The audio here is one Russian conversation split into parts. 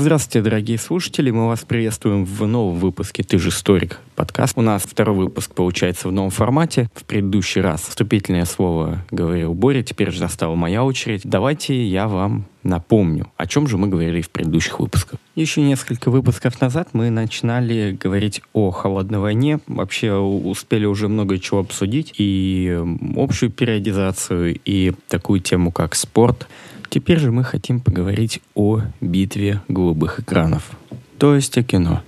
Здравствуйте, дорогие слушатели. Мы вас приветствуем в новом выпуске «Ты же историк» подкаст. У нас второй выпуск получается в новом формате. В предыдущий раз вступительное слово говорил Боря, теперь же настала моя очередь. Давайте я вам напомню, о чем же мы говорили в предыдущих выпусках. Еще несколько выпусков назад мы начинали говорить о холодной войне. Вообще успели уже много чего обсудить. И общую периодизацию, и такую тему, как спорт. Теперь же мы хотим поговорить о битве голубых экранов. То есть о кино.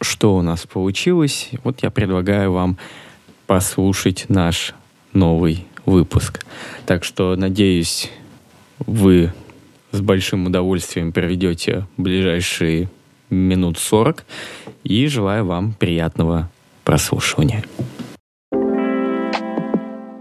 Что у нас получилось? Вот я предлагаю вам послушать наш новый выпуск. Так что, надеюсь, вы с большим удовольствием проведете ближайшие минут 40 и желаю вам приятного прослушивания.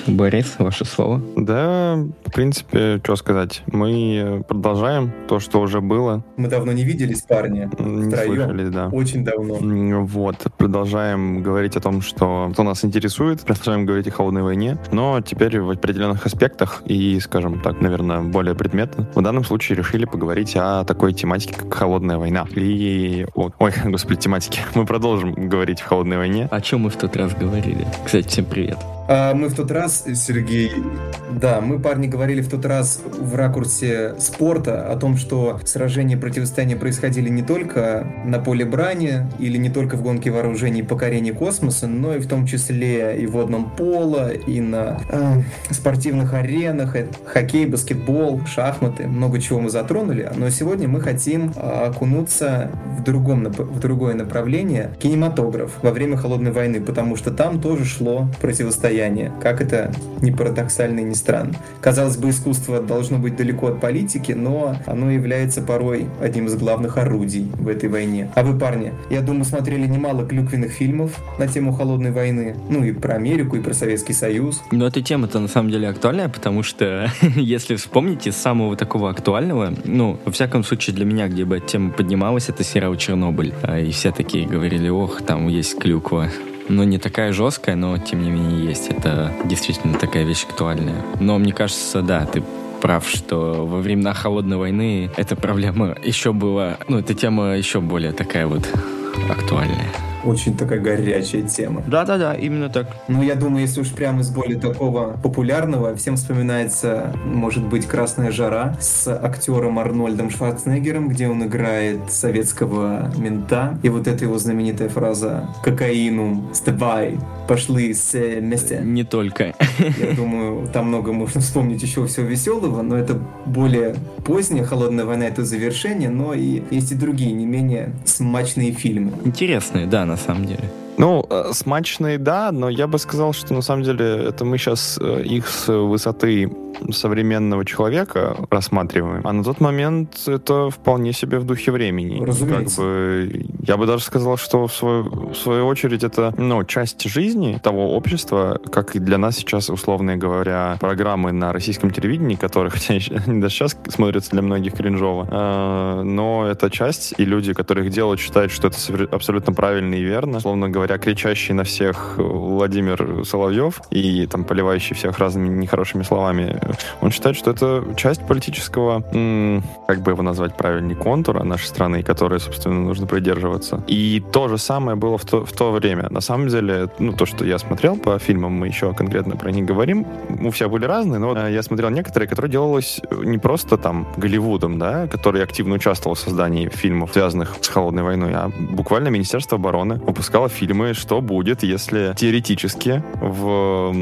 Борис, ваше слово. Да, в принципе, что сказать. Мы продолжаем то, что уже было. Мы давно не виделись, парни. Не втроем. слышались, да. Очень давно. Вот. Продолжаем говорить о том, что, что нас интересует. Продолжаем говорить о холодной войне. Но теперь в определенных аспектах и, скажем так, наверное, более предметно. В данном случае решили поговорить о такой тематике, как холодная война. И... Ой, господи, тематики. Мы продолжим говорить в холодной войне. О чем мы в тот раз говорили? Кстати, всем привет. А, мы в тот раз, Сергей, да, мы, парни, говорили в тот раз в ракурсе спорта о том, что сражения противостояния происходили не только на поле брани или не только в гонке вооружений и покорении космоса, но и в том числе и в водном поло, и на э, спортивных аренах, э, хоккей, баскетбол, шахматы, много чего мы затронули. Но сегодня мы хотим окунуться в, другом, в другое направление, кинематограф во время Холодной войны, потому что там тоже шло противостояние состояние. Как это не парадоксально и не странно. Казалось бы, искусство должно быть далеко от политики, но оно является порой одним из главных орудий в этой войне. А вы, парни, я думаю, смотрели немало клюквенных фильмов на тему холодной войны. Ну и про Америку, и про Советский Союз. Но эта тема-то на самом деле актуальная, потому что, если вспомните, самого такого актуального, ну, во всяком случае для меня, где бы эта тема поднималась, это сериал «Чернобыль». А, и все такие говорили, ох, там есть клюква но не такая жесткая, но тем не менее есть. Это действительно такая вещь актуальная. Но мне кажется, да, ты прав, что во времена холодной войны эта проблема еще была, ну, эта тема еще более такая вот актуальная очень такая горячая тема. Да-да-да, именно так. Ну, я думаю, если уж прямо из более такого популярного, всем вспоминается, может быть, «Красная жара» с актером Арнольдом Шварценеггером, где он играет советского мента. И вот эта его знаменитая фраза «Кокаину, вставай, пошли с вместе». Не только. Я думаю, там много можно вспомнить еще всего веселого, но это более поздняя «Холодная война» — это завершение, но и есть и другие не менее смачные фильмы. Интересные, да, на самом деле. Ну, э, смачные, да, но я бы сказал, что на самом деле это мы сейчас э, их с высоты современного человека рассматриваем, а на тот момент это вполне себе в духе времени. Разумеется. Как бы, я бы даже сказал, что в свою, в свою очередь это ну, часть жизни того общества, как и для нас сейчас, условно говоря, программы на российском телевидении, которые, хотя они даже сейчас смотрятся для многих кринжово, э, но это часть, и люди, которые их делают, считают, что это абсолютно правильно и верно. Условно говоря, кричащий на всех Владимир Соловьев и там поливающий всех разными нехорошими словами он считает, что это часть политического, как бы его назвать правильнее, контура нашей страны, которой, собственно, нужно придерживаться. И то же самое было в то, в то время. На самом деле, ну, то, что я смотрел по фильмам, мы еще конкретно про них говорим, у всех были разные, но э, я смотрел некоторые, которые делалось не просто там Голливудом, да, который активно участвовал в создании фильмов, связанных с холодной войной, а буквально Министерство обороны выпускало фильмы, что будет, если теоретически в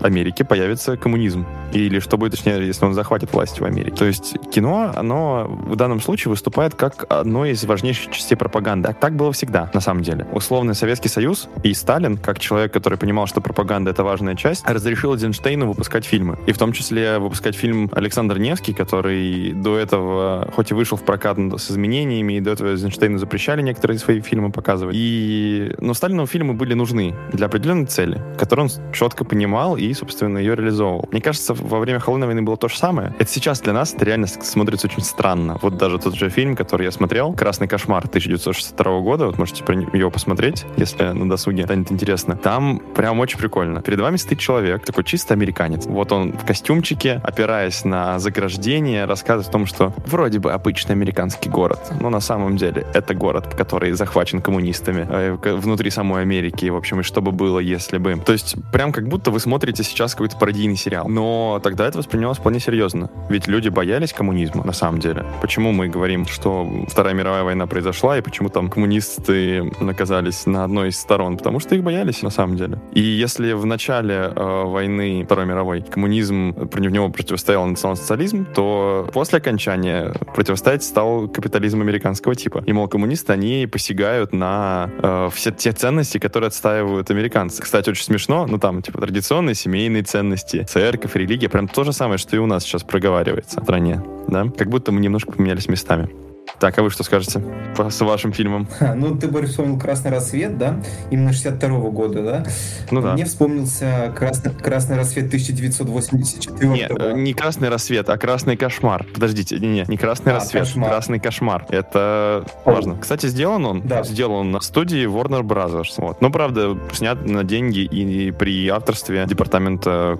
Америке появится коммунизм. Или что будет, точнее, если он захватит власть в Америке. То есть кино, оно в данном случае выступает как одно из важнейших частей пропаганды. А так было всегда, на самом деле. Условный Советский Союз и Сталин, как человек, который понимал, что пропаганда — это важная часть, разрешил Эйзенштейну выпускать фильмы. И в том числе выпускать фильм Александр Невский, который до этого, хоть и вышел в прокат с изменениями, и до этого Эйзенштейну запрещали некоторые свои фильмы показывать. И... Но Сталину фильмы были нужны для определенной цели, которую он четко понимал и и, собственно, ее реализовывал. Мне кажется, во время «Холодной войны» было то же самое. Это сейчас для нас это реально смотрится очень странно. Вот даже тот же фильм, который я смотрел, «Красный кошмар» 1962 года, вот можете его посмотреть, если на досуге станет интересно. Там прям очень прикольно. Перед вами стоит человек, такой чисто американец. Вот он в костюмчике, опираясь на заграждение, рассказывает о том, что вроде бы обычный американский город, но на самом деле это город, который захвачен коммунистами э, внутри самой Америки, в общем, и что бы было, если бы. То есть прям как будто вы смотрите сейчас какой-то пародийный сериал. Но тогда это воспринималось вполне серьезно. Ведь люди боялись коммунизма, на самом деле. Почему мы говорим, что Вторая мировая война произошла, и почему там коммунисты оказались на одной из сторон? Потому что их боялись, на самом деле. И если в начале э, войны Второй мировой коммунизм, против него противостоял национал-социализм, то после окончания противостоять стал капитализм американского типа. И, мол, коммунисты, они посягают на э, все те ценности, которые отстаивают американцы. Кстати, очень смешно, ну там, типа, традиционные семейные ценности, церковь, религия, прям то же самое, что и у нас сейчас проговаривается в стране, да? Как будто мы немножко поменялись местами. Так, а вы что скажете по, с вашим фильмом? Ха, ну, ты, Борис, вспомнил «Красный рассвет», да? Именно 62-го года, да? Ну да. Мне вспомнился «Красный, красный рассвет» 1984 Не, э, не «Красный рассвет», а «Красный кошмар». Подождите, не, не, не «Красный а, рассвет», кошмар. «Красный кошмар». Это О. важно. Кстати, сделан он, да. сделан он на студии Warner Brothers. Вот. Но, правда, снят на деньги и при авторстве Департамента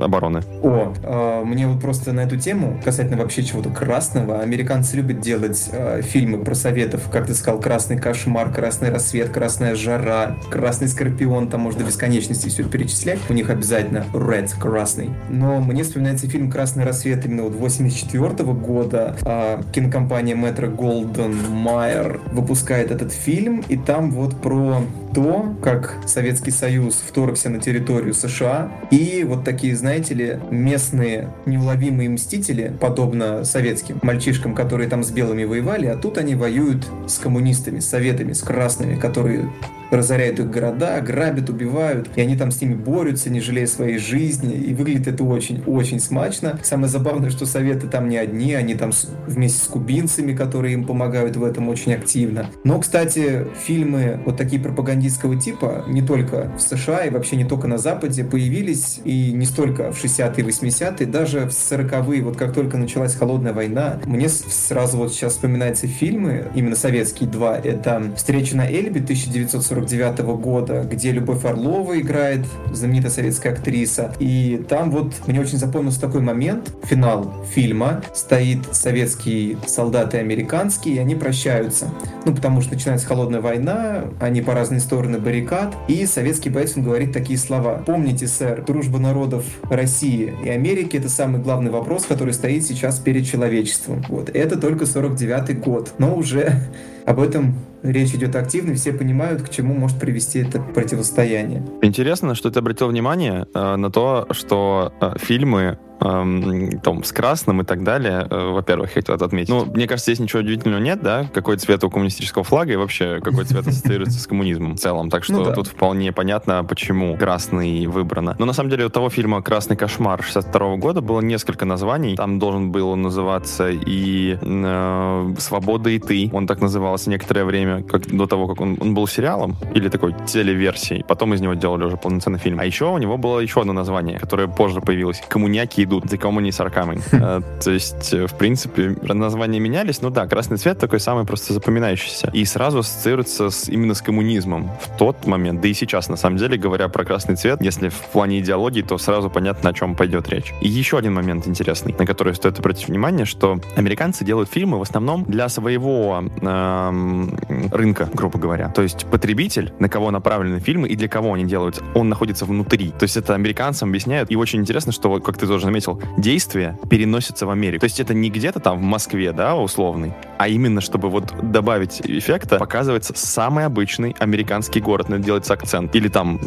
обороны. О, э, мне вот просто на эту тему, касательно вообще чего-то красного, американцы любят делать э, фильмы про советов, как ты сказал, «Красный кошмар», «Красный рассвет», «Красная жара», «Красный скорпион», там можно до бесконечности все это перечислять. У них обязательно «Red», «Красный». Но мне вспоминается фильм «Красный рассвет» именно вот 84 -го года. Э, кинокомпания Метро Голден Майер выпускает этот фильм, и там вот про то, как Советский Союз вторгся на территорию США, и вот такие, знаете ли, местные неуловимые мстители, подобно советским мальчишкам, которые там с белыми воевали, а тут они воюют с коммунистами, с советами, с красными, которые разоряют их города, грабят, убивают, и они там с ними борются, не жалея своей жизни, и выглядит это очень-очень смачно. Самое забавное, что советы там не одни, они там вместе с кубинцами, которые им помогают в этом очень активно. Но, кстати, фильмы вот такие пропагандистского типа не только в США и вообще не только на Западе появились, и не столько в 60-е, 80-е, даже в 40-е, вот как только началась Холодная война, мне сразу вот сейчас вспоминаются фильмы, именно советские два, это «Встреча на Эльбе» 1940 49 -го года, где Любовь Орлова играет, знаменитая советская актриса. И там вот мне очень запомнился такой момент, финал фильма, стоит советские солдаты американские, и они прощаются. Ну, потому что начинается холодная война, они по разные стороны баррикад, и советский боец, он говорит такие слова. Помните, сэр, дружба народов России и Америки — это самый главный вопрос, который стоит сейчас перед человечеством. Вот, это только 49 год, но уже об этом речь идет активно, все понимают, к чему может привести это противостояние. Интересно, что ты обратил внимание э, на то, что э, фильмы эм, там, с красным и так далее, э, во-первых, хотел это отметить. Ну, мне кажется, здесь ничего удивительного нет, да? Какой цвет у коммунистического флага и вообще какой цвет ассоциируется с коммунизмом в целом. Так что ну, да. тут вполне понятно, почему красный выбрано. Но на самом деле у того фильма «Красный кошмар» 62 года было несколько названий. Там должен был называться и э, «Свобода и ты». Он так назывался некоторое время, как, до того, как он, он был сериалом или такой телеверсией. Потом из него делали уже полноценный фильм. А еще у него было еще одно название, которое позже появилось. «Коммуняки идут идут, за кому не саркамень. Э, то есть, э, в принципе, названия менялись, ну да, красный цвет такой самый просто запоминающийся. И сразу ассоциируется с, именно с коммунизмом в тот момент, да и сейчас, на самом деле, говоря про красный цвет, если в плане идеологии, то сразу понятно, о чем пойдет речь. И еще один момент интересный, на который стоит обратить внимание, что американцы делают фильмы в основном для своего эм, рынка, грубо говоря. То есть потребитель, на кого направлены фильмы и для кого они делают, он находится внутри. То есть это американцам объясняют. И очень интересно, что, как ты тоже заметил, заметил, действие переносится в Америку. То есть это не где-то там в Москве, да, условный, а именно, чтобы вот добавить эффекта, показывается самый обычный американский город, это делается акцент. Или там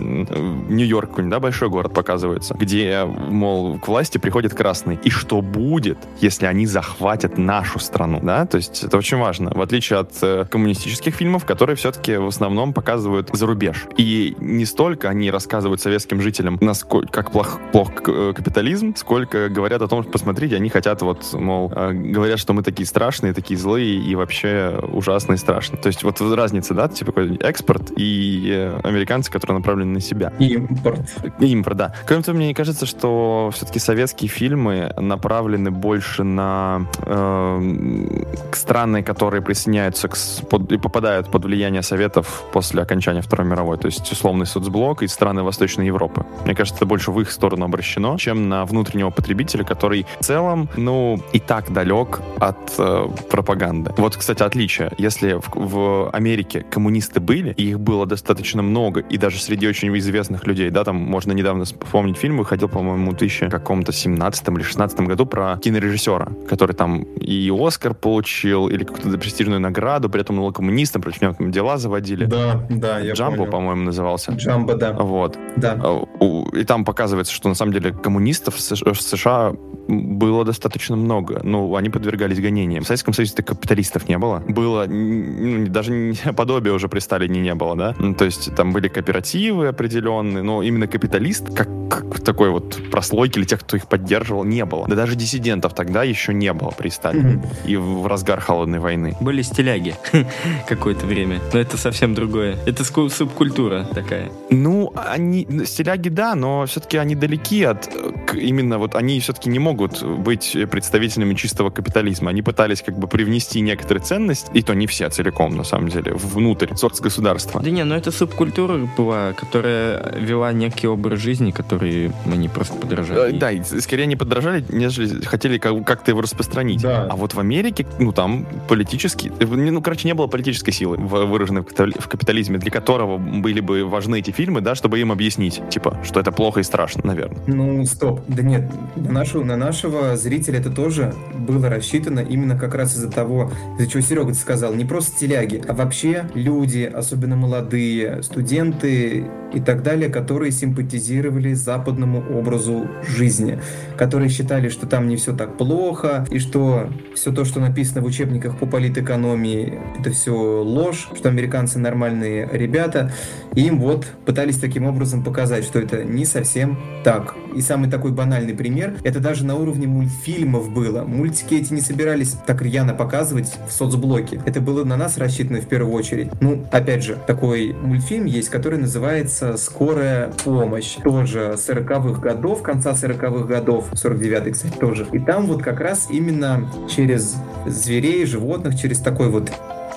Нью-Йорк какой-нибудь, да, большой город показывается, где, мол, к власти приходит красный. И что будет, если они захватят нашу страну, да? То есть это очень важно. В отличие от э, коммунистических фильмов, которые все-таки в основном показывают за рубеж. И не столько они рассказывают советским жителям, насколько, как плох, плох э, капитализм, сколько сколько говорят о том, что посмотрите, они хотят вот, мол, э, говорят, что мы такие страшные, такие злые и вообще ужасные страшные. То есть вот разница, да, типа какой экспорт и э, американцы, которые направлены на себя. И импорт. И импорт, да. Кроме того, мне кажется, что все-таки советские фильмы направлены больше на э, страны, которые присоединяются к, под, и попадают под влияние Советов после окончания Второй мировой. То есть условный соцблок и страны Восточной Европы. Мне кажется, это больше в их сторону обращено, чем на внутреннего потребителя, который в целом, ну, и так далек от э, пропаганды. Вот, кстати, отличие. Если в, в Америке коммунисты были, и их было достаточно много, и даже среди очень известных людей, да, там можно недавно вспомнить фильм, выходил, по-моему, в 2017 или 16 году про кинорежиссера, который там и Оскар получил, или какую-то престижную награду, при этом был коммунистом, против него там дела заводили. Да, да, я Джамбо, по-моему, назывался. Джамбо, да. Вот. Да. А, и там показывается, что на самом деле коммунистов в США было достаточно много. Ну, они подвергались гонениям. В Советском Союзе капиталистов не было. Было, ну, даже подобия уже при Сталине не было, да? Ну, то есть там были кооперативы определенные, но именно капиталист, как, как такой вот прослойки или тех, кто их поддерживал, не было. Да даже диссидентов тогда еще не было при Сталине. И в разгар холодной войны. Были стиляги какое-то время. Но это совсем другое. Это субкультура такая. Ну, они, стиляги, да, но все-таки они далеки от именно вот они все-таки не могут быть представителями чистого капитализма. Они пытались как бы привнести некоторые ценности, и то не все целиком, на самом деле, внутрь соцгосударства. Да не, но это субкультура была, которая вела некий образ жизни, который мы не просто подражали. Да, и скорее не подражали, нежели хотели как-то его распространить. Да. А вот в Америке, ну там политически, ну короче, не было политической силы выраженной в капитализме, для которого были бы важны эти фильмы, да, чтобы им объяснить, типа, что это плохо и страшно, наверное. Ну, стоп. Да нет, на, нашу, на нашего зрителя это тоже было рассчитано именно как раз из-за того, из-за чего Серега сказал, не просто теляги, а вообще люди, особенно молодые, студенты и так далее, которые симпатизировали западному образу жизни, которые считали, что там не все так плохо, и что все то, что написано в учебниках по политэкономии, это все ложь, что американцы нормальные ребята, и им вот пытались таким образом показать, что это не совсем так. И самый такой банальный пример, это даже на уровне мультфильмов было. Мультики эти не собирались так рьяно показывать в соцблоке. Это было на нас рассчитано в первую очередь. Ну, опять же, такой мультфильм есть, который называется «Скорая помощь». Тоже 40-х годов, конца 40-х годов, 49-й, кстати, тоже. И там вот как раз именно через зверей, животных, через такой вот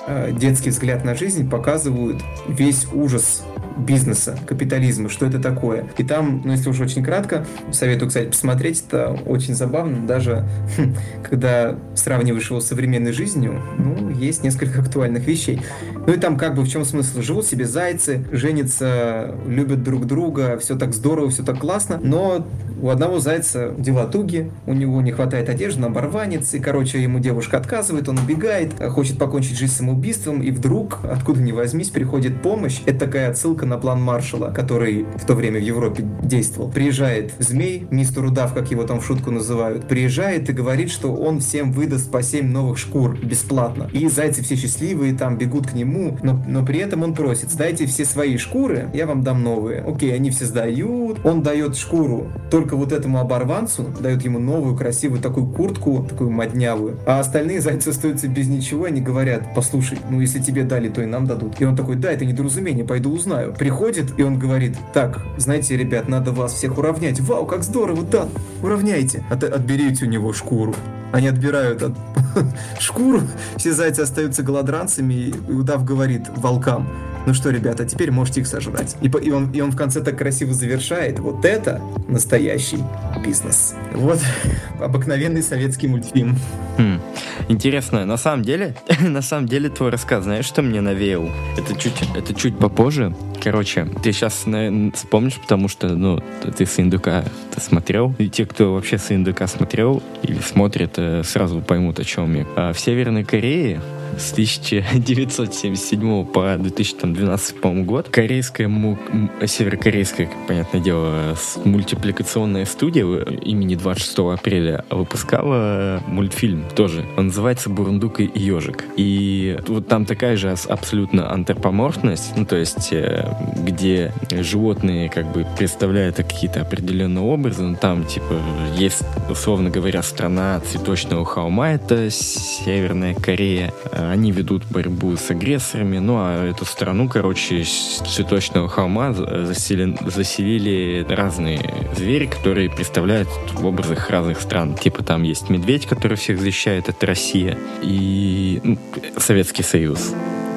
э, детский взгляд на жизнь показывают весь ужас бизнеса, капитализма, что это такое. И там, ну если уж очень кратко, советую, кстати, посмотреть, это очень забавно, даже хм, когда сравниваешь его с современной жизнью, ну, есть несколько актуальных вещей. Ну и там как бы в чем смысл? Живут себе зайцы, женятся, любят друг друга, все так здорово, все так классно, но у одного зайца дела туги, у него не хватает одежды, он оборванец, и, короче, ему девушка отказывает, он убегает, хочет покончить жизнь самоубийством, и вдруг, откуда ни возьмись, приходит помощь. Это такая отсылка на план Маршала, который в то время в Европе действовал. Приезжает змей, мистер Удав, как его там в шутку называют, приезжает и говорит, что он всем выдаст по 7 новых шкур бесплатно. И зайцы все счастливые, там бегут к нему, но, но при этом он просит, сдайте все свои шкуры, я вам дам новые. Окей, они все сдают, он дает шкуру только вот этому оборванцу, дает ему новую красивую такую куртку, такую моднявую, а остальные зайцы остаются без ничего, они говорят, послушай, ну если тебе дали, то и нам дадут. И он такой, да, это недоразумение, пойду узнаю приходит, и он говорит, так, знаете, ребят, надо вас всех уравнять. Вау, как здорово, да, уравняйте. От, отберите у него шкуру. Они отбирают от... шкуру, все зайцы остаются голодранцами, и удав говорит волкам, ну что, ребята, теперь можете их сожрать. И, и, он, и он в конце так красиво завершает. Вот это настоящий бизнес. Вот обыкновенный советский мультфильм. Хм. Интересно, на самом деле, на самом деле твой рассказ, знаешь, что мне навеял? Это чуть, это чуть попозже. Короче, ты сейчас наверное, вспомнишь, потому что, ну, ты с Индука смотрел. И те, кто вообще с Индука смотрел или смотрит, э, сразу поймут, о чем я. А в Северной Корее с 1977 по 2012, по-моему, год корейская, му- северокорейская, понятное дело, мультипликационная студия имени 26 апреля выпускала мультфильм тоже. Он называется «Бурундук и ежик». И вот там такая же абсолютно антропоморфность, ну, то есть э, где животные как бы представляют какие-то определенные образы, ну, там, типа, есть, условно говоря, страна цветочного холма, это Северная Корея. Они ведут борьбу с агрессорами, ну, а эту страну, короче, с цветочного холма заселен, заселили разные звери, которые представляют в образах разных стран. Типа там есть медведь, который всех защищает, это Россия, и ну, Советский Союз.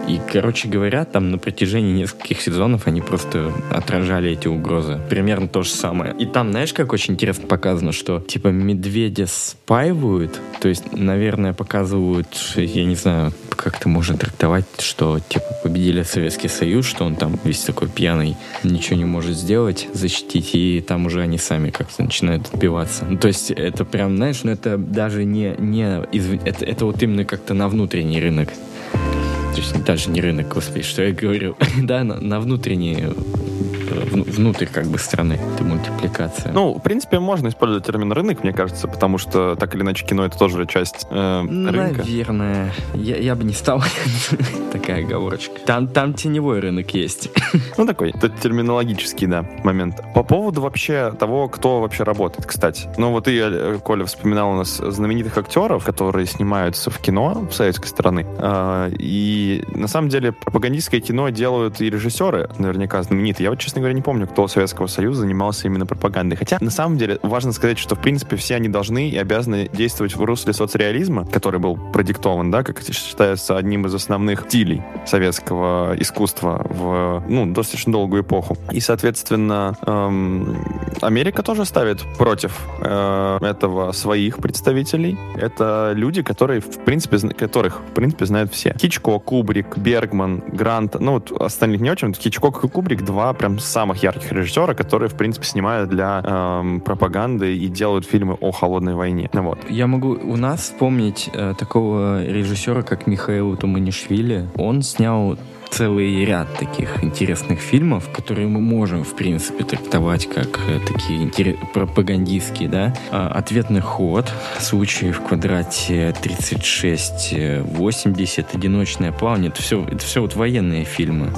И, короче говоря, там на протяжении нескольких сезонов они просто отражали эти угрозы. Примерно то же самое. И там, знаешь, как очень интересно показано, что, типа, медведя спаивают, то есть, наверное, показывают, я не знаю, как это можно трактовать, что, типа, победили Советский Союз, что он там весь такой пьяный, ничего не может сделать, защитить, и там уже они сами как-то начинают отбиваться. Ну, то есть, это прям, знаешь, ну, это даже не, не это, это вот именно как-то на внутренний рынок то есть даже не рынок, господи, что я говорю, да, на, на внутренние внутрь как бы страны, это мультипликация. Ну, в принципе, можно использовать термин рынок, мне кажется, потому что так или иначе кино это тоже часть э, рынка. Наверное. Я, я бы не стал. Такая оговорочка. Там, там теневой рынок есть. Ну, такой, это терминологический, да, момент. По поводу вообще того, кто вообще работает, кстати. Ну, вот и э, Коля вспоминал у нас знаменитых актеров, которые снимаются в кино в советской страны. А, и на самом деле пропагандистское кино делают и режиссеры, наверняка знаменитые. Я вот, честно говоря, не помню, кто Советского Союза занимался именно пропагандой. Хотя, на самом деле, важно сказать, что, в принципе, все они должны и обязаны действовать в русле соцреализма, который был продиктован, да, как считается одним из основных стилей советского искусства в, ну, достаточно долгую эпоху. И, соответственно, эм, Америка тоже ставит против э, этого своих представителей. Это люди, которые, в принципе, которых, в принципе, знают все. Хичкок, Кубрик, Бергман, Грант, ну, вот остальных не очень. Хичкок и Кубрик два прям самых ярких режиссера, которые, в принципе, снимают для эм, пропаганды и делают фильмы о холодной войне. Ну вот. Я могу у нас вспомнить э, такого режиссера, как Михаил Туманишвили. Он снял целый ряд таких интересных фильмов, которые мы можем, в принципе, трактовать как э, такие интерес... пропагандистские, да. А, «Ответный ход», «Случай в квадрате 36-80», «Одиночное плавание» — это все, это все вот военные фильмы.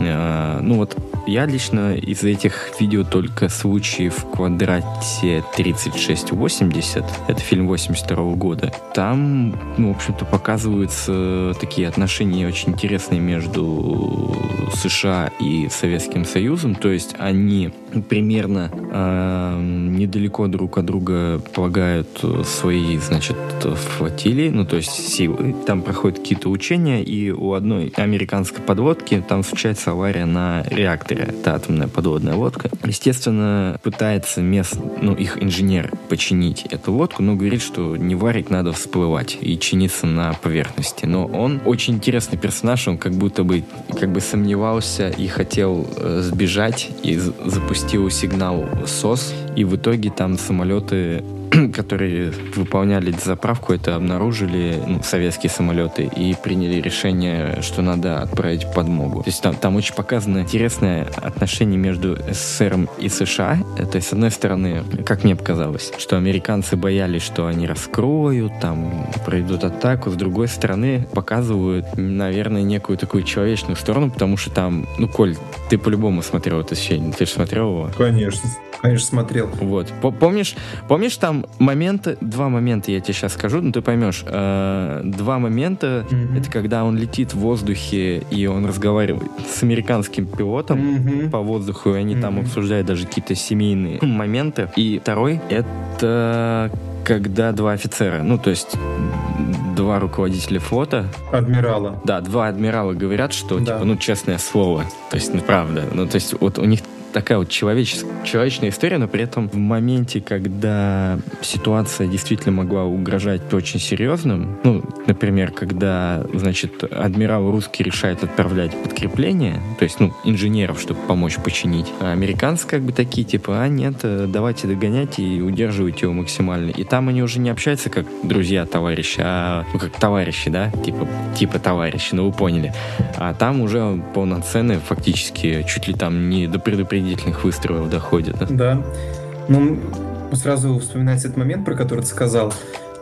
А, ну вот я лично из этих видео только «Случай в квадрате 36-80», это фильм 82 года. Там, ну, в общем-то, показываются такие отношения очень интересные между США и Советским Союзом, то есть они примерно э, недалеко друг от друга полагают свои, значит, флотилии, ну, то есть силы. Там проходят какие-то учения, и у одной американской подлодки там случается авария на реакторе. Это атомная подводная лодка. Естественно, пытается мест, ну, их инженер починить эту лодку, но говорит, что не варить, надо всплывать и чиниться на поверхности. Но он очень интересный персонаж, он как будто бы как бы сомневался и хотел э, сбежать и запустил сигнал СОС, и в итоге там самолеты которые выполняли заправку, это обнаружили ну, советские самолеты и приняли решение, что надо отправить подмогу. То есть там, там очень показано интересное отношение между СССР и США. То есть, с одной стороны, как мне показалось, что американцы боялись, что они раскроют, там, пройдут атаку. С другой стороны, показывают, наверное, некую такую человечную сторону, потому что там, ну, Коль, ты по-любому смотрел это фильм, ты же смотрел его? Конечно. Конечно, смотрел. Вот. Помнишь, помнишь там моменты, два момента я тебе сейчас скажу, ну ты поймешь. Э, два момента, mm-hmm. это когда он летит в воздухе и он разговаривает с американским пилотом mm-hmm. по воздуху, и они mm-hmm. там обсуждают даже какие-то семейные моменты. И второй, это когда два офицера, ну то есть два руководителя флота. Адмирала. Да, два адмирала говорят, что, да. типа, ну, честное слово. То есть, ну, правда. Ну, то есть, вот у них такая вот человеческая, человечная история, но при этом в моменте, когда ситуация действительно могла угрожать очень серьезным, ну, например, когда, значит, адмирал русский решает отправлять подкрепление, то есть, ну, инженеров, чтобы помочь починить, а американцы как бы такие, типа, а нет, э, давайте догоняйте и удерживайте его максимально. И там они уже не общаются как друзья, товарищи, а, ну, как товарищи, да, типа, типа товарищи, ну, вы поняли. А там уже полноценные, фактически, чуть ли там не до предупредительных выстрелов доходит. Да. да. Ну, сразу вспоминается этот момент, про который ты сказал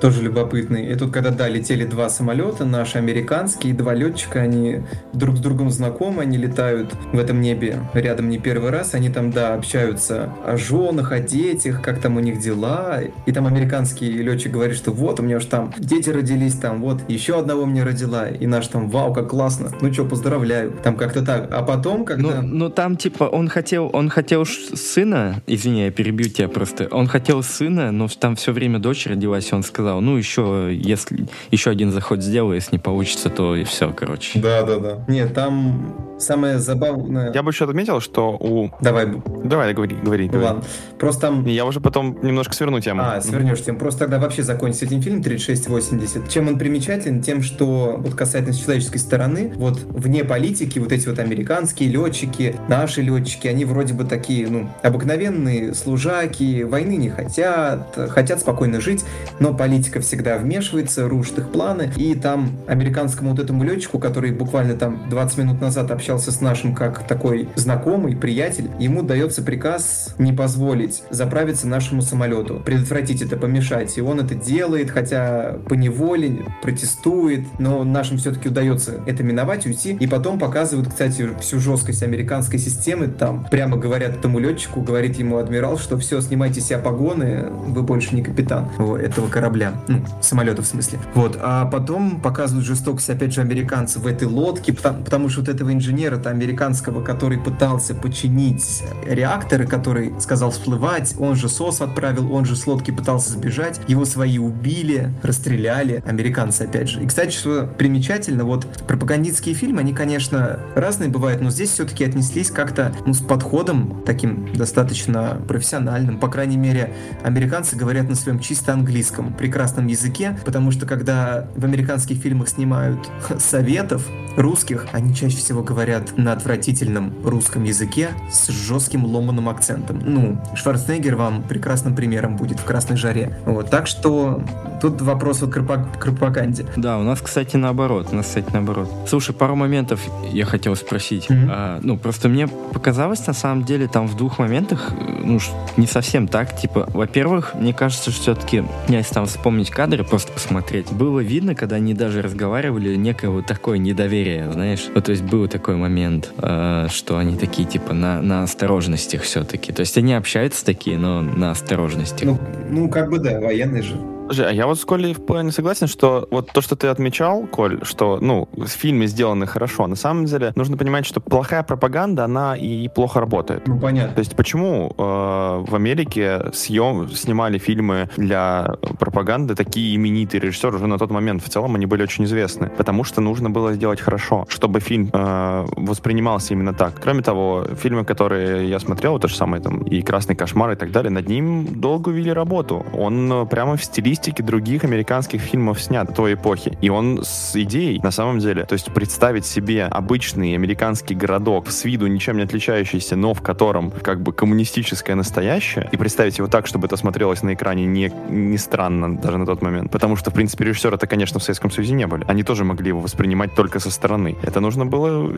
тоже любопытный. И тут, когда, да, летели два самолета, наши американские, два летчика, они друг с другом знакомы, они летают в этом небе рядом не первый раз, они там, да, общаются о женах, о детях, как там у них дела. И там американский летчик говорит, что вот, у меня уж там дети родились, там вот еще одного мне родила. И наш там, вау, как классно. Ну что, поздравляю. Там как-то так. А потом, когда... Ну, ну там, типа, он хотел, он хотел сына, извини, я перебью тебя просто, он хотел сына, но там все время дочь родилась, он сказал, сказал, ну еще, если еще один заход сделаю, если не получится, то и все, короче. Да, да, да. Нет, там самое забавное... Я бы еще отметил, что у... Давай. Давай, говори, говори. говори. Ладно. Просто там... Я уже потом немножко сверну тему. А, свернешь тему. Просто тогда вообще закончится этим фильм 3680. Чем он примечателен? Тем, что вот касательно человеческой стороны, вот вне политики, вот эти вот американские летчики, наши летчики, они вроде бы такие, ну, обыкновенные служаки, войны не хотят, хотят спокойно жить, но политика политика всегда вмешивается, рушит их планы, и там американскому вот этому летчику, который буквально там 20 минут назад общался с нашим как такой знакомый, приятель, ему дается приказ не позволить заправиться нашему самолету, предотвратить это, помешать, и он это делает, хотя по неволе протестует, но нашим все-таки удается это миновать, уйти, и потом показывают, кстати, всю жесткость американской системы, там прямо говорят этому летчику, говорит ему адмирал, что все, снимайте себя погоны, вы больше не капитан этого корабля ну, самолета в смысле. Вот, а потом показывают жестокость, опять же, американцев в этой лодке, потому, потому что вот этого инженера-то американского, который пытался починить реакторы, который сказал всплывать, он же СОС отправил, он же с лодки пытался сбежать, его свои убили, расстреляли, американцы опять же. И, кстати, что примечательно, вот пропагандистские фильмы, они, конечно, разные бывают, но здесь все-таки отнеслись как-то, ну, с подходом таким достаточно профессиональным. По крайней мере, американцы говорят на своем чисто английском, прекрасно прекрасном языке, потому что когда в американских фильмах снимают советов русских, они чаще всего говорят на отвратительном русском языке с жестким ломаным акцентом. Ну, Шварценеггер вам прекрасным примером будет в «Красной жаре». Вот, так что тут вопрос вот к пропаганде. Да, у нас, кстати, наоборот. У нас, кстати, наоборот. Слушай, пару моментов я хотел спросить. Mm-hmm. А, ну, просто мне показалось, на самом деле, там в двух моментах, ну, не совсем так. Типа, во-первых, мне кажется, что все-таки, если там вспомнить вспомнить кадры, просто посмотреть. Было видно, когда они даже разговаривали, некое вот такое недоверие, знаешь. Вот, то есть был такой момент, э, что они такие, типа, на, на осторожностях все-таки. То есть они общаются такие, но на осторожностях. Ну, ну как бы да, военные же. А я вот с Колей вполне согласен, что вот то, что ты отмечал, Коль, что, ну, в фильме сделаны хорошо, на самом деле нужно понимать, что плохая пропаганда, она и плохо работает. Ну, понятно. То есть почему э, в Америке съем, снимали фильмы для пропаганды такие именитые режиссеры уже на тот момент, в целом они были очень известны, потому что нужно было сделать хорошо, чтобы фильм э, воспринимался именно так. Кроме того, фильмы, которые я смотрел, то же самое там и «Красный кошмар» и так далее, над ним долго вели работу. Он прямо в стилистике стилистики других американских фильмов снят той эпохи. И он с идеей, на самом деле, то есть представить себе обычный американский городок, с виду ничем не отличающийся, но в котором как бы коммунистическое настоящее, и представить его так, чтобы это смотрелось на экране не, не странно даже на тот момент. Потому что, в принципе, режиссеры это, конечно, в Советском Союзе не были. Они тоже могли его воспринимать только со стороны. Это нужно было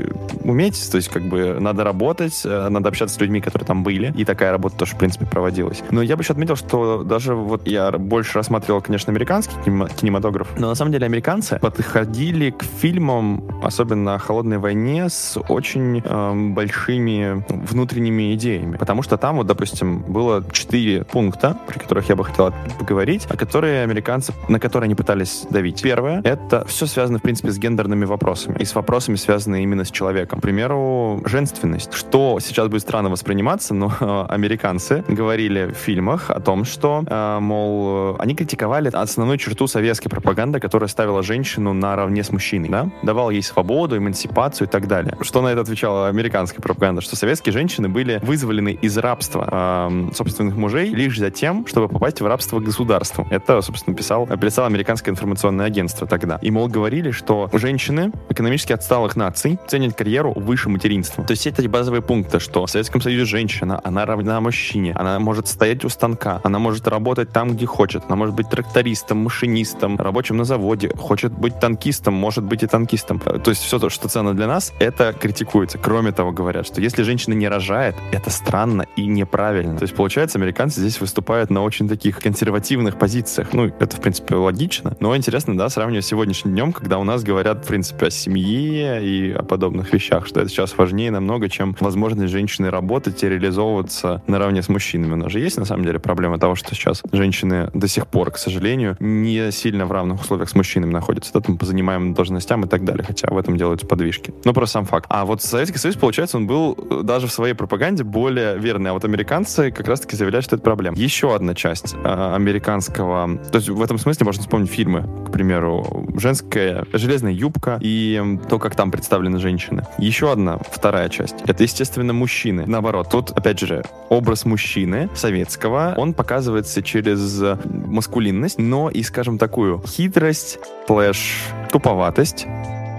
уметь, то есть как бы надо работать, э, надо общаться с людьми, которые там были, и такая работа тоже, в принципе, проводилась. Но я бы еще отметил, что даже вот я больше рассматривал рассматривал, конечно, американский кинематограф, но на самом деле американцы подходили к фильмам, особенно о холодной войне, с очень э, большими внутренними идеями. Потому что там, вот, допустим, было четыре пункта, про которых я бы хотел поговорить, о которые американцы, на которые они пытались давить. Первое — это все связано, в принципе, с гендерными вопросами. И с вопросами, связанными именно с человеком. К примеру, женственность. Что сейчас будет странно восприниматься, но э, американцы говорили в фильмах о том, что, э, мол, они критиковали критиковали основную черту советской пропаганды, которая ставила женщину наравне с мужчиной, да? Давал ей свободу, эмансипацию и так далее. Что на это отвечала американская пропаганда? Что советские женщины были вызволены из рабства э, собственных мужей лишь за тем, чтобы попасть в рабство государству. Это, собственно, писал, писал американское информационное агентство тогда. И, мол, говорили, что женщины экономически отсталых наций ценят карьеру выше материнства. То есть эти базовые пункты, что в Советском Союзе женщина, она равна мужчине, она может стоять у станка, она может работать там, где хочет, она может быть трактористом, машинистом, рабочим на заводе, хочет быть танкистом, может быть и танкистом. То есть все то, что ценно для нас, это критикуется. Кроме того, говорят, что если женщина не рожает, это странно и неправильно. То есть, получается, американцы здесь выступают на очень таких консервативных позициях. Ну, это, в принципе, логично. Но интересно, да, сравнивать с сегодняшним днем, когда у нас говорят, в принципе, о семье и о подобных вещах, что это сейчас важнее намного, чем возможность женщины работать и реализовываться наравне с мужчинами. У нас же есть, на самом деле, проблема того, что сейчас женщины до сих пор, к сожалению, не сильно в равных условиях с мужчинами находятся. Да, там по занимаемым должностям и так далее. Хотя в этом делаются подвижки. Ну, просто сам факт. А вот Советский Союз, получается, он был э, даже в своей пропаганде более верный. А вот американцы как раз-таки заявляют, что это проблема. Еще одна часть э, американского... То есть в этом смысле можно вспомнить фильмы, к примеру, «Женская железная юбка» и то, как там представлены женщины. Еще одна, вторая часть. Это, естественно, мужчины. Наоборот, тут, опять же, образ мужчины советского, он показывается через маскулинность, но и, скажем, такую хитрость, slash туповатость,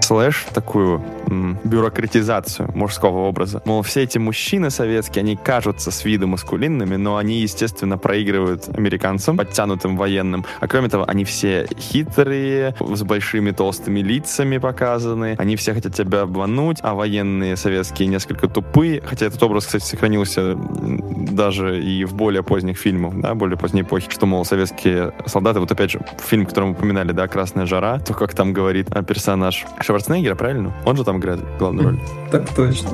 slash такую бюрократизацию мужского образа. Мол, все эти мужчины советские, они кажутся с виду маскулинными, но они, естественно, проигрывают американцам, подтянутым военным. А кроме того, они все хитрые, с большими толстыми лицами показаны, они все хотят тебя обмануть, а военные советские несколько тупые. Хотя этот образ, кстати, сохранился даже и в более поздних фильмах, да, более поздней эпохи, что, мол, советские солдаты, вот опять же, фильм, который мы упоминали, да, «Красная жара», то, как там говорит персонаж Шварценеггера, правильно? Он же там играет главную роль. Так точно.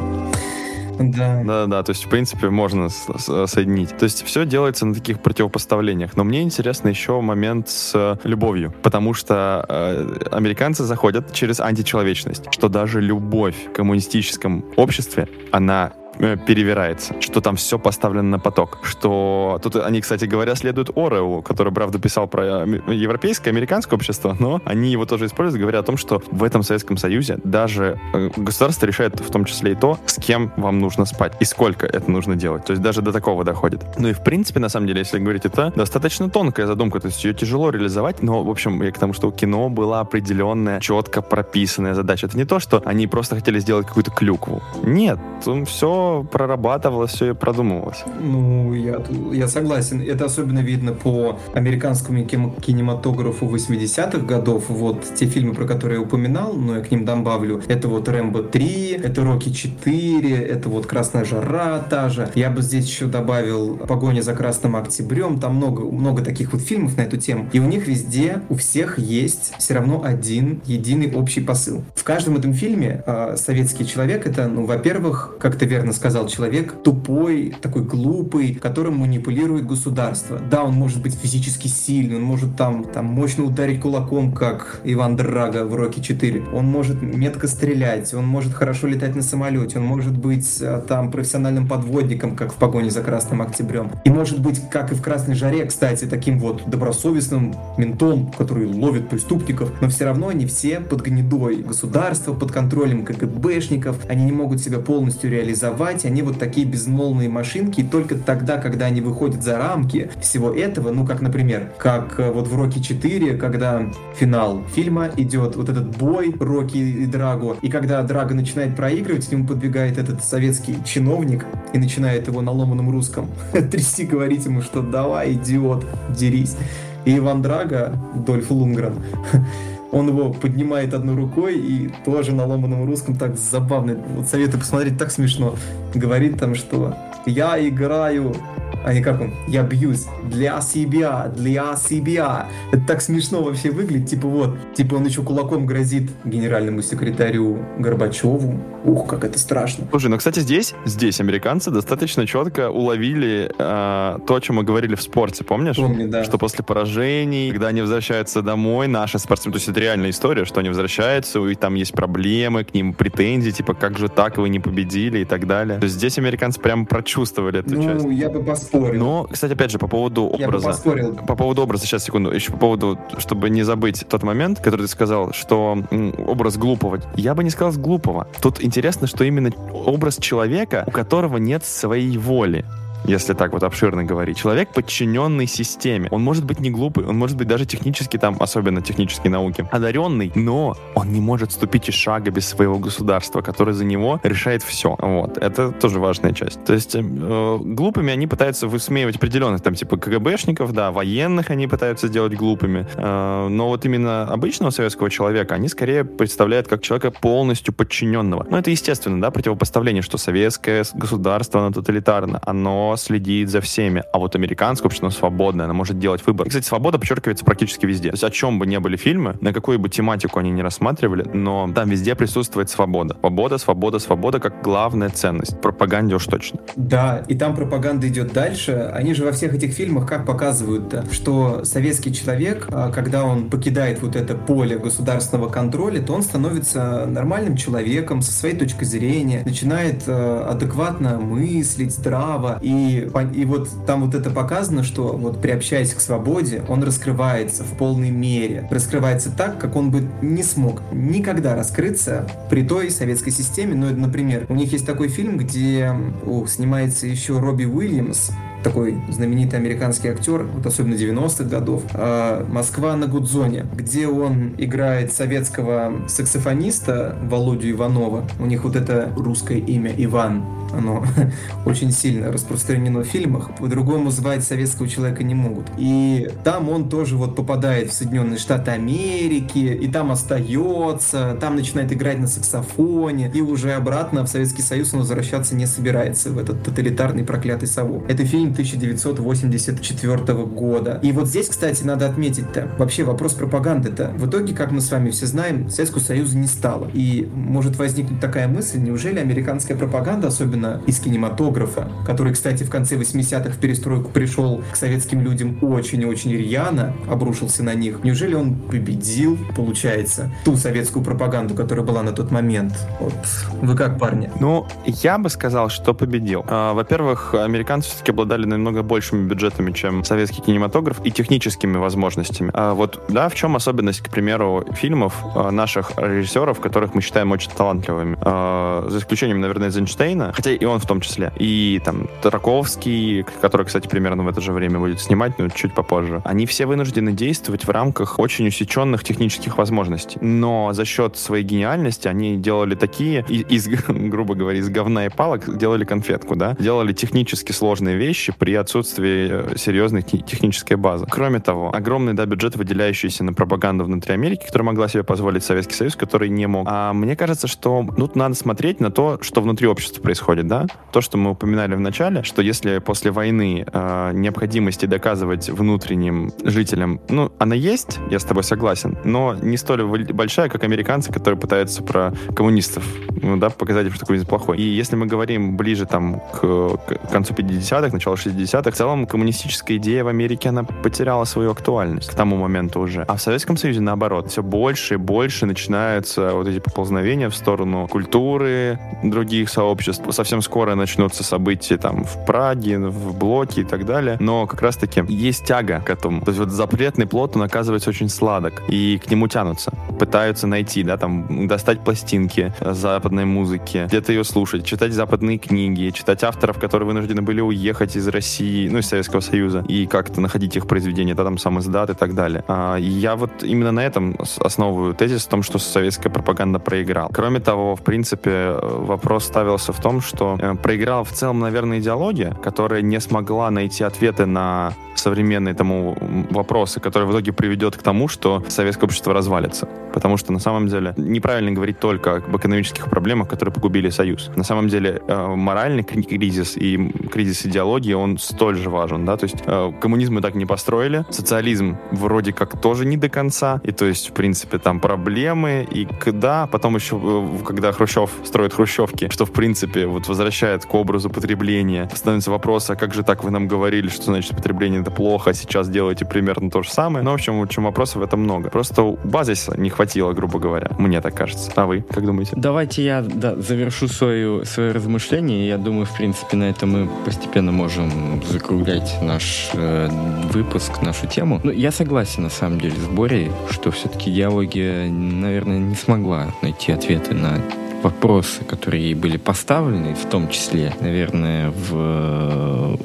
Да. Да, да, то есть, в принципе, можно соединить. То есть, все делается на таких противопоставлениях. Но мне интересно еще момент с любовью, потому что э, американцы заходят через античеловечность, что даже любовь в коммунистическом обществе, она Э, перевирается, что там все поставлено на поток, что тут они, кстати говоря, следуют Ореу, который, правда, писал про европейское, американское общество, но они его тоже используют, говоря о том, что в этом Советском Союзе даже э, государство решает в том числе и то, с кем вам нужно спать и сколько это нужно делать. То есть даже до такого доходит. Ну и в принципе, на самом деле, если говорить, это достаточно тонкая задумка, то есть ее тяжело реализовать, но, в общем, я к тому, что у кино была определенная, четко прописанная задача. Это не то, что они просто хотели сделать какую-то клюкву. Нет, все прорабатывалось, все и продумывалось. Ну, я, я согласен. Это особенно видно по американскому кинематографу 80-х годов. Вот те фильмы, про которые я упоминал, но я к ним добавлю. Это вот «Рэмбо 3», это «Рокки 4», это вот «Красная жара» та же. Я бы здесь еще добавил «Погоня за красным октябрем». Там много, много таких вот фильмов на эту тему. И у них везде, у всех есть все равно один единый общий посыл. В каждом этом фильме э, советский человек это, ну, во-первых, как ты верно сказал, человек тупой, такой глупый, которым манипулирует государство. Да, он может быть физически сильный, он может там, там мощно ударить кулаком, как Иван Драга в Роке 4. Он может метко стрелять, он может хорошо летать на самолете, он может быть э, там профессиональным подводником, как в «Погоне за Красным Октябрем». И может быть, как и в «Красной жаре», кстати, таким вот добросовестным ментом, который ловит преступников, но все равно они все под гнедой государства, под контролем КГБшников, они не могут себя полностью реализовать, понимаете, они вот такие безмолвные машинки, и только тогда, когда они выходят за рамки всего этого, ну, как, например, как э, вот в Рокки 4, когда финал фильма идет вот этот бой Рокки и Драго, и когда Драго начинает проигрывать, к нему подбегает этот советский чиновник и начинает его на ломаном русском трясти, говорить ему, что давай, идиот, дерись. И Иван Драго, Дольф Лунгрен, он его поднимает одной рукой и тоже на ломаном русском так забавно. Вот советую посмотреть, так смешно. Говорит там, что я играю а не как он, я бьюсь для себя, для себя. Это так смешно вообще выглядит, типа вот, типа он еще кулаком грозит генеральному секретарю Горбачеву. Ух, как это страшно. Слушай, ну, кстати, здесь, здесь американцы достаточно четко уловили э, то, о чем мы говорили в спорте, помнишь? Помню, да. Что после поражений, когда они возвращаются домой, наши спортсмены, то есть это реальная история, что они возвращаются, и там есть проблемы, к ним претензии, типа, как же так, вы не победили и так далее. То есть здесь американцы прям прочувствовали эту ну, часть. я бы пос поспорил. Но, кстати, опять же, по поводу Я бы образа. поспорил. По поводу образа, сейчас, секунду, еще по поводу, чтобы не забыть тот момент, который ты сказал, что образ глупого. Я бы не сказал глупого. Тут интересно, что именно образ человека, у которого нет своей воли если так вот обширно говорить. Человек, подчиненный системе. Он может быть не глупый, он может быть даже технически там, особенно технические науки, одаренный, но он не может ступить и шага без своего государства, которое за него решает все. Вот. Это тоже важная часть. То есть э, глупыми они пытаются высмеивать определенных, там, типа КГБшников, да, военных они пытаются сделать глупыми. Э, но вот именно обычного советского человека они скорее представляют как человека полностью подчиненного. Ну, это естественно, да, противопоставление, что советское государство, оно тоталитарно, оно следит за всеми. А вот американское общество свободное, оно может делать выбор. И, кстати, свобода подчеркивается практически везде. То есть о чем бы ни были фильмы, на какую бы тематику они не рассматривали, но там везде присутствует свобода. Свобода, свобода, свобода как главная ценность. Пропаганде уж точно. Да, и там пропаганда идет дальше. Они же во всех этих фильмах как показывают, что советский человек, а, когда он покидает вот это поле государственного контроля, то он становится нормальным человеком со своей точкой зрения, начинает э, адекватно мыслить, здраво. И, и вот там вот это показано, что вот приобщаясь к свободе, он раскрывается в полной мере. Раскрывается так, как он бы не смог никогда раскрыться при той советской системе. Ну, например, у них есть такой фильм, где о, снимается еще Робби Уильямс, такой знаменитый американский актер, вот особенно 90-х годов, а, «Москва на Гудзоне», где он играет советского саксофониста Володю Иванова. У них вот это русское имя Иван, оно очень сильно распространено в фильмах. По-другому звать советского человека не могут. И там он тоже вот попадает в Соединенные Штаты Америки, и там остается, там начинает играть на саксофоне, и уже обратно в Советский Союз он возвращаться не собирается, в этот тоталитарный проклятый совок. Это фильм 1984 года. И вот здесь, кстати, надо отметить-то, вообще вопрос пропаганды-то. В итоге, как мы с вами все знаем, Советского Союза не стало. И может возникнуть такая мысль, неужели американская пропаганда, особенно из кинематографа, который, кстати, в конце 80-х в перестройку пришел к советским людям очень-очень рьяно, обрушился на них, неужели он победил, получается, ту советскую пропаганду, которая была на тот момент? Вот. Вы как, парни? Ну, я бы сказал, что победил. А, Во-первых, американцы все-таки обладали намного большими бюджетами, чем советский кинематограф, и техническими возможностями. А вот, да, в чем особенность, к примеру, фильмов а, наших режиссеров, которых мы считаем очень талантливыми? А, За исключением, наверное, Эйзенштейна, хотя и он в том числе, и там Тараковский, который, кстати, примерно в это же время будет снимать, но чуть попозже. Они все вынуждены действовать в рамках очень усеченных технических возможностей. Но за счет своей гениальности они делали такие, из, грубо говоря, из говна и палок делали конфетку, да? Делали технически сложные вещи при отсутствии э, серьезной те- технической базы. Кроме того, огромный, да, бюджет, выделяющийся на пропаганду внутри Америки, который могла себе позволить Советский Союз, который не мог. А мне кажется, что тут надо смотреть на то, что внутри общества происходит, да? То, что мы упоминали в начале, что если после войны э, необходимости доказывать внутренним жителям, ну, она есть, я с тобой согласен, но не столь большая, как американцы, которые пытаются про коммунистов, ну, да, показать, что коммунизм плохой. И если мы говорим ближе там к, к концу 50-х, началу 60-х, в целом коммунистическая идея в Америке, она потеряла свою актуальность к тому моменту уже. А в Советском Союзе, наоборот, все больше и больше начинаются вот эти поползновения в сторону культуры других сообществ. Совсем скоро начнутся события там в Праге, в Блоке и так далее. Но как раз-таки есть тяга к этому. То есть вот запретный плод, он оказывается очень сладок. И к нему тянутся. Пытаются найти, да, там, достать пластинки западной музыки, где-то ее слушать, читать западные книги, читать авторов, которые вынуждены были уехать из России, ну, из Советского Союза, и как-то находить их произведения, да, там, сам издат и так далее. А, я вот именно на этом основываю тезис в том, что советская пропаганда проиграла. Кроме того, в принципе, э, вопрос ставился в том, что э, проиграла в целом, наверное, идеология, которая не смогла найти ответы на современные тому вопросы, которые в итоге приведет к тому, что советское общество развалится. Потому что на самом деле неправильно говорить только об экономических проблемах, которые погубили Союз. На самом деле э, моральный кри- кризис и кризис идеологии, он столь же важен. Да? То есть э, коммунизм мы так не построили, социализм вроде как тоже не до конца, и то есть, в принципе, там проблемы, и когда, потом еще, э, когда Хрущев строит хрущевки, что, в принципе, вот возвращает к образу потребления, становится вопрос, а как же так вы нам говорили, что значит потребление это плохо, а сейчас делаете примерно то же самое. Ну, в общем, в общем, вопросов это много. Просто базиса не хватило, грубо говоря. Мне так кажется. А вы, как думаете? Давайте я да, завершу свою, свое размышление. Я думаю, в принципе, на этом мы постепенно можем можем закруглять наш э, выпуск, нашу тему. Ну, я согласен, на самом деле, с Борей, что все-таки диалоги, наверное, не смогла найти ответы на вопросы, которые ей были поставлены, в том числе, наверное, в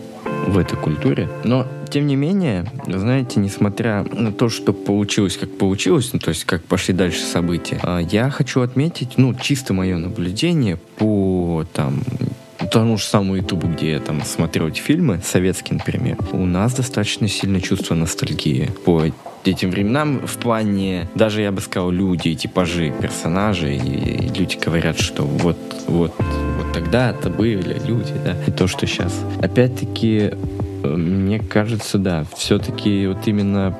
в этой культуре. Но, тем не менее, знаете, несмотря на то, что получилось, как получилось, ну, то есть как пошли дальше события, а, я хочу отметить, ну, чисто мое наблюдение по, там, тому же самому Ютубу, где я там смотрел эти фильмы, советские, например, у нас достаточно сильное чувство ностальгии по этим временам в плане, даже я бы сказал, люди, типажи персонажей, и люди говорят, что вот, вот, вот тогда это были люди, да, и то, что сейчас. Опять-таки, э, мне кажется, да, все-таки вот именно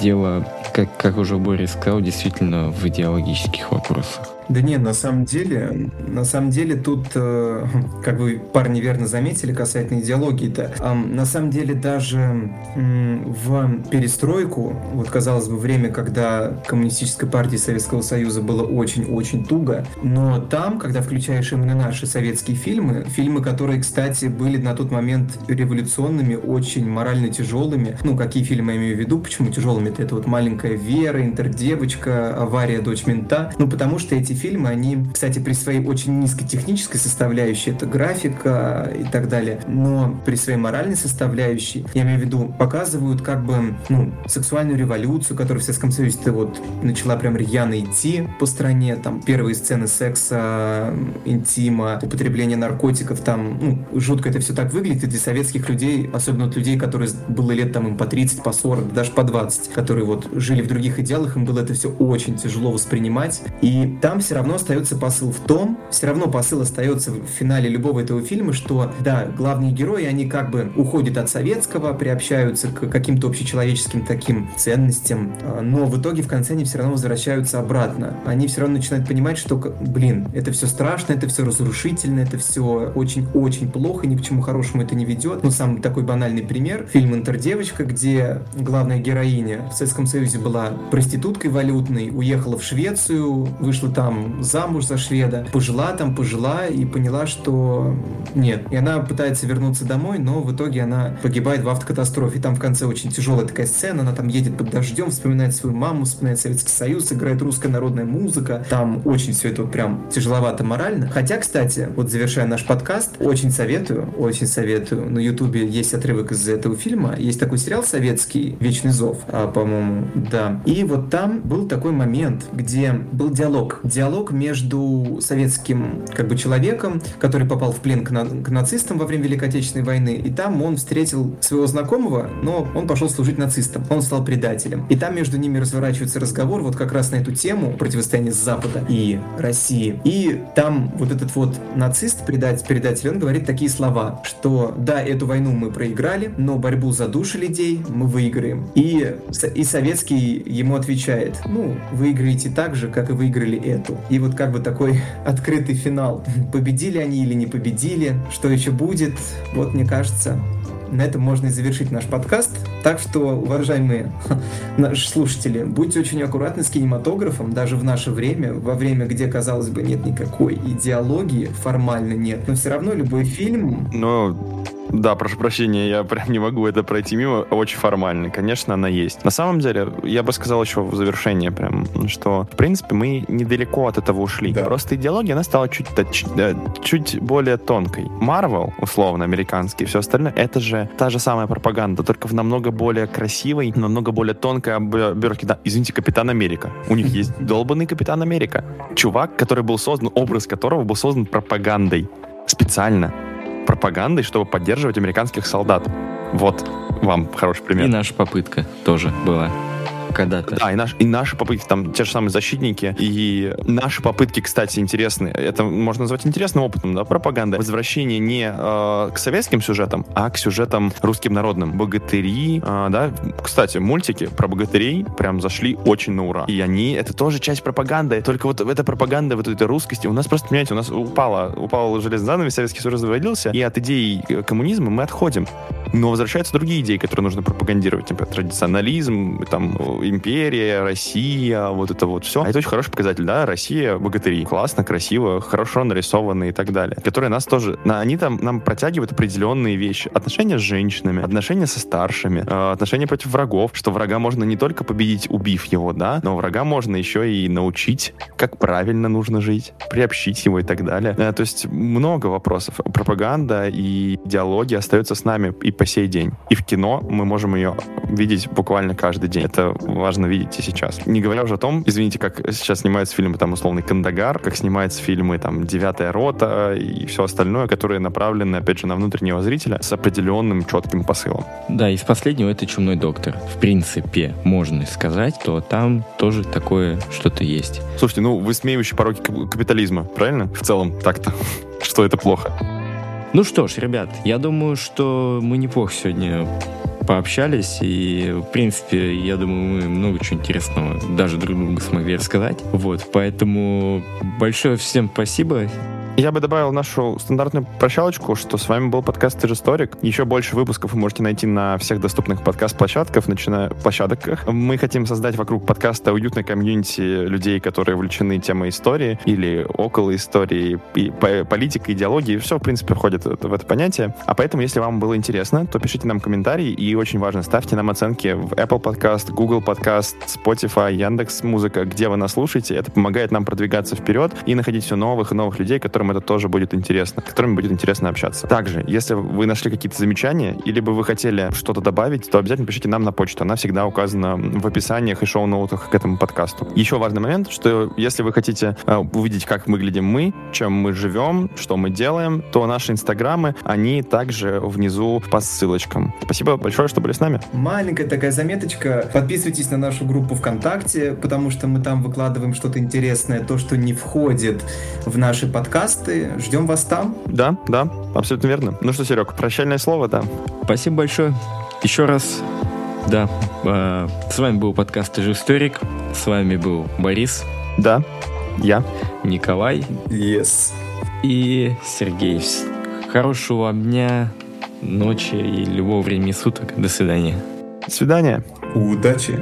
дело, как, как уже Борис сказал, действительно в идеологических вопросах. Да не, на самом деле, на самом деле тут, э, как вы парни верно заметили касательно идеологии-то, на самом деле даже в перестройку, вот казалось бы, время, когда коммунистической партии Советского Союза было очень-очень туго, но там, когда включаешь именно наши советские фильмы, фильмы, которые, кстати, были на тот момент революционными, очень морально тяжелыми, ну, какие фильмы я имею в виду, почему тяжелыми, это вот «Маленькая Вера», «Интердевочка», «Авария. Дочь мента», ну, потому что эти фильмы, они, кстати, при своей очень низкой технической составляющей, это графика и так далее, но при своей моральной составляющей, я имею в виду, показывают как бы, ну, сексуальную революцию, которая в Советском Союзе вот начала прям рьяно идти по стране, там, первые сцены секса, интима, употребления наркотиков, там, ну, жутко это все так выглядит, и для советских людей, особенно от людей, которые было лет там им по 30, по 40, даже по 20, которые вот жили в других идеалах, им было это все очень тяжело воспринимать, и там все равно остается посыл в том, все равно посыл остается в финале любого этого фильма, что, да, главные герои, они как бы уходят от советского, приобщаются к каким-то общечеловеческим таким ценностям, а, но в итоге в конце они все равно возвращаются обратно. Они все равно начинают понимать, что, блин, это все страшно, это все разрушительно, это все очень-очень плохо, ни к чему хорошему это не ведет. Ну, самый такой банальный пример, фильм «Интердевочка», где главная героиня в Советском Союзе была проституткой валютной, уехала в Швецию, вышла там замуж за шведа, пожила там, пожила и поняла, что нет. И она пытается вернуться домой, но в итоге она погибает в автокатастрофе. И там в конце очень тяжелая такая сцена, она там едет под дождем, вспоминает свою маму, вспоминает Советский Союз, играет русская народная музыка. Там очень все это вот прям тяжеловато морально. Хотя, кстати, вот завершая наш подкаст, очень советую, очень советую. На Ютубе есть отрывок из этого фильма. Есть такой сериал советский «Вечный зов», а, по-моему, да. И вот там был такой момент, где был диалог. Диалог диалог между советским как бы человеком, который попал в плен к, на к нацистам во время Великой Отечественной войны, и там он встретил своего знакомого, но он пошел служить нацистам, он стал предателем. И там между ними разворачивается разговор вот как раз на эту тему противостояния Запада и России. И там вот этот вот нацист, предатель, предатель, он говорит такие слова, что да, эту войну мы проиграли, но борьбу за души людей мы выиграем. И, и советский ему отвечает, ну, выиграете так же, как и выиграли эту. И вот как бы такой открытый финал. Победили они или не победили, что еще будет, вот мне кажется, на этом можно и завершить наш подкаст. Так что, уважаемые наши слушатели, будьте очень аккуратны с кинематографом, даже в наше время, во время, где, казалось бы, нет никакой идеологии, формально нет, но все равно любой фильм... Но да, прошу прощения, я прям не могу это пройти мимо. Очень формально. Конечно, она есть. На самом деле, я бы сказал еще в завершение прям, что, в принципе, мы недалеко от этого ушли. Да. Просто идеология, она стала чуть, чуть, чуть более тонкой. Марвел, условно, американский, все остальное, это же та же самая пропаганда, только в намного более красивой, намного более тонкой обертке. Да, извините, Капитан Америка. У них есть долбанный Капитан Америка. Чувак, который был создан, образ которого был создан пропагандой. Специально пропагандой, чтобы поддерживать американских солдат. Вот вам хороший пример. И наша попытка тоже была когда-то. Да, и, наш, и наши попытки, там, те же самые защитники, и наши попытки, кстати, интересные. Это можно назвать интересным опытом, да, пропаганда. Возвращение не э, к советским сюжетам, а к сюжетам русским народным. Богатыри, э, да, кстати, мультики про богатырей прям зашли очень на ура. И они, это тоже часть пропаганды, только вот эта пропаганда, вот этой русскости, у нас просто, понимаете, у нас упала, упал железный занавес, Советский Союз развалился, и от идеи коммунизма мы отходим. Но возвращаются другие идеи, которые нужно пропагандировать. Например, традиционализм, там, империя, Россия, вот это вот все. А это очень хороший показатель, да, Россия, богатыри. Классно, красиво, хорошо нарисованы и так далее. Которые нас тоже, они там нам протягивают определенные вещи. Отношения с женщинами, отношения со старшими, э, отношения против врагов, что врага можно не только победить, убив его, да, но врага можно еще и научить, как правильно нужно жить, приобщить его и так далее. Э, то есть много вопросов. Пропаганда и идеология остаются с нами и по сей день. И в кино мы можем ее видеть буквально каждый день. Это важно видеть и сейчас. Не говоря уже о том, извините, как сейчас снимаются фильмы, там, условный Кандагар, как снимаются фильмы, там, Девятая рота и все остальное, которые направлены, опять же, на внутреннего зрителя с определенным четким посылом. Да, из последнего это «Чумной доктор». В принципе, можно сказать, то там тоже такое что-то есть. Слушайте, ну, высмеивающий пороки капитализма, правильно? В целом, так-то. Что это плохо? Ну что ж, ребят, я думаю, что мы неплохо сегодня пообщались, и, в принципе, я думаю, мы много чего интересного даже друг другу смогли рассказать. Вот, поэтому большое всем спасибо. Я бы добавил нашу стандартную прощалочку, что с вами был подкаст «Ты же историк». Еще больше выпусков вы можете найти на всех доступных подкаст-площадках, начиная площадках. Мы хотим создать вокруг подкаста уютной комьюнити людей, которые увлечены темой истории или около истории, и политика, идеологии. Все, в принципе, входит в это понятие. А поэтому, если вам было интересно, то пишите нам комментарии и очень важно, ставьте нам оценки в Apple Podcast, Google Podcast, Spotify, Яндекс Музыка, где вы нас слушаете. Это помогает нам продвигаться вперед и находить все новых и новых людей, которые которым это тоже будет интересно, с которыми будет интересно общаться. Также, если вы нашли какие-то замечания, или бы вы хотели что-то добавить, то обязательно пишите нам на почту. Она всегда указана в описаниях и шоу-ноутах к этому подкасту. Еще важный момент, что если вы хотите э, увидеть, как выглядим мы, чем мы живем, что мы делаем, то наши инстаграмы, они также внизу по ссылочкам. Спасибо большое, что были с нами. Маленькая такая заметочка. Подписывайтесь на нашу группу ВКонтакте, потому что мы там выкладываем что-то интересное, то, что не входит в наши подкасты подкасты. Ждем вас там. Да, да, абсолютно верно. Ну что, Серег, прощальное слово, да. Спасибо большое. Еще раз, да, э, с вами был подкаст «Ты же историк». С вами был Борис. Да, я. Николай. Yes. И Сергей. Хорошего вам дня, ночи и любого времени суток. До свидания. До свидания. Удачи.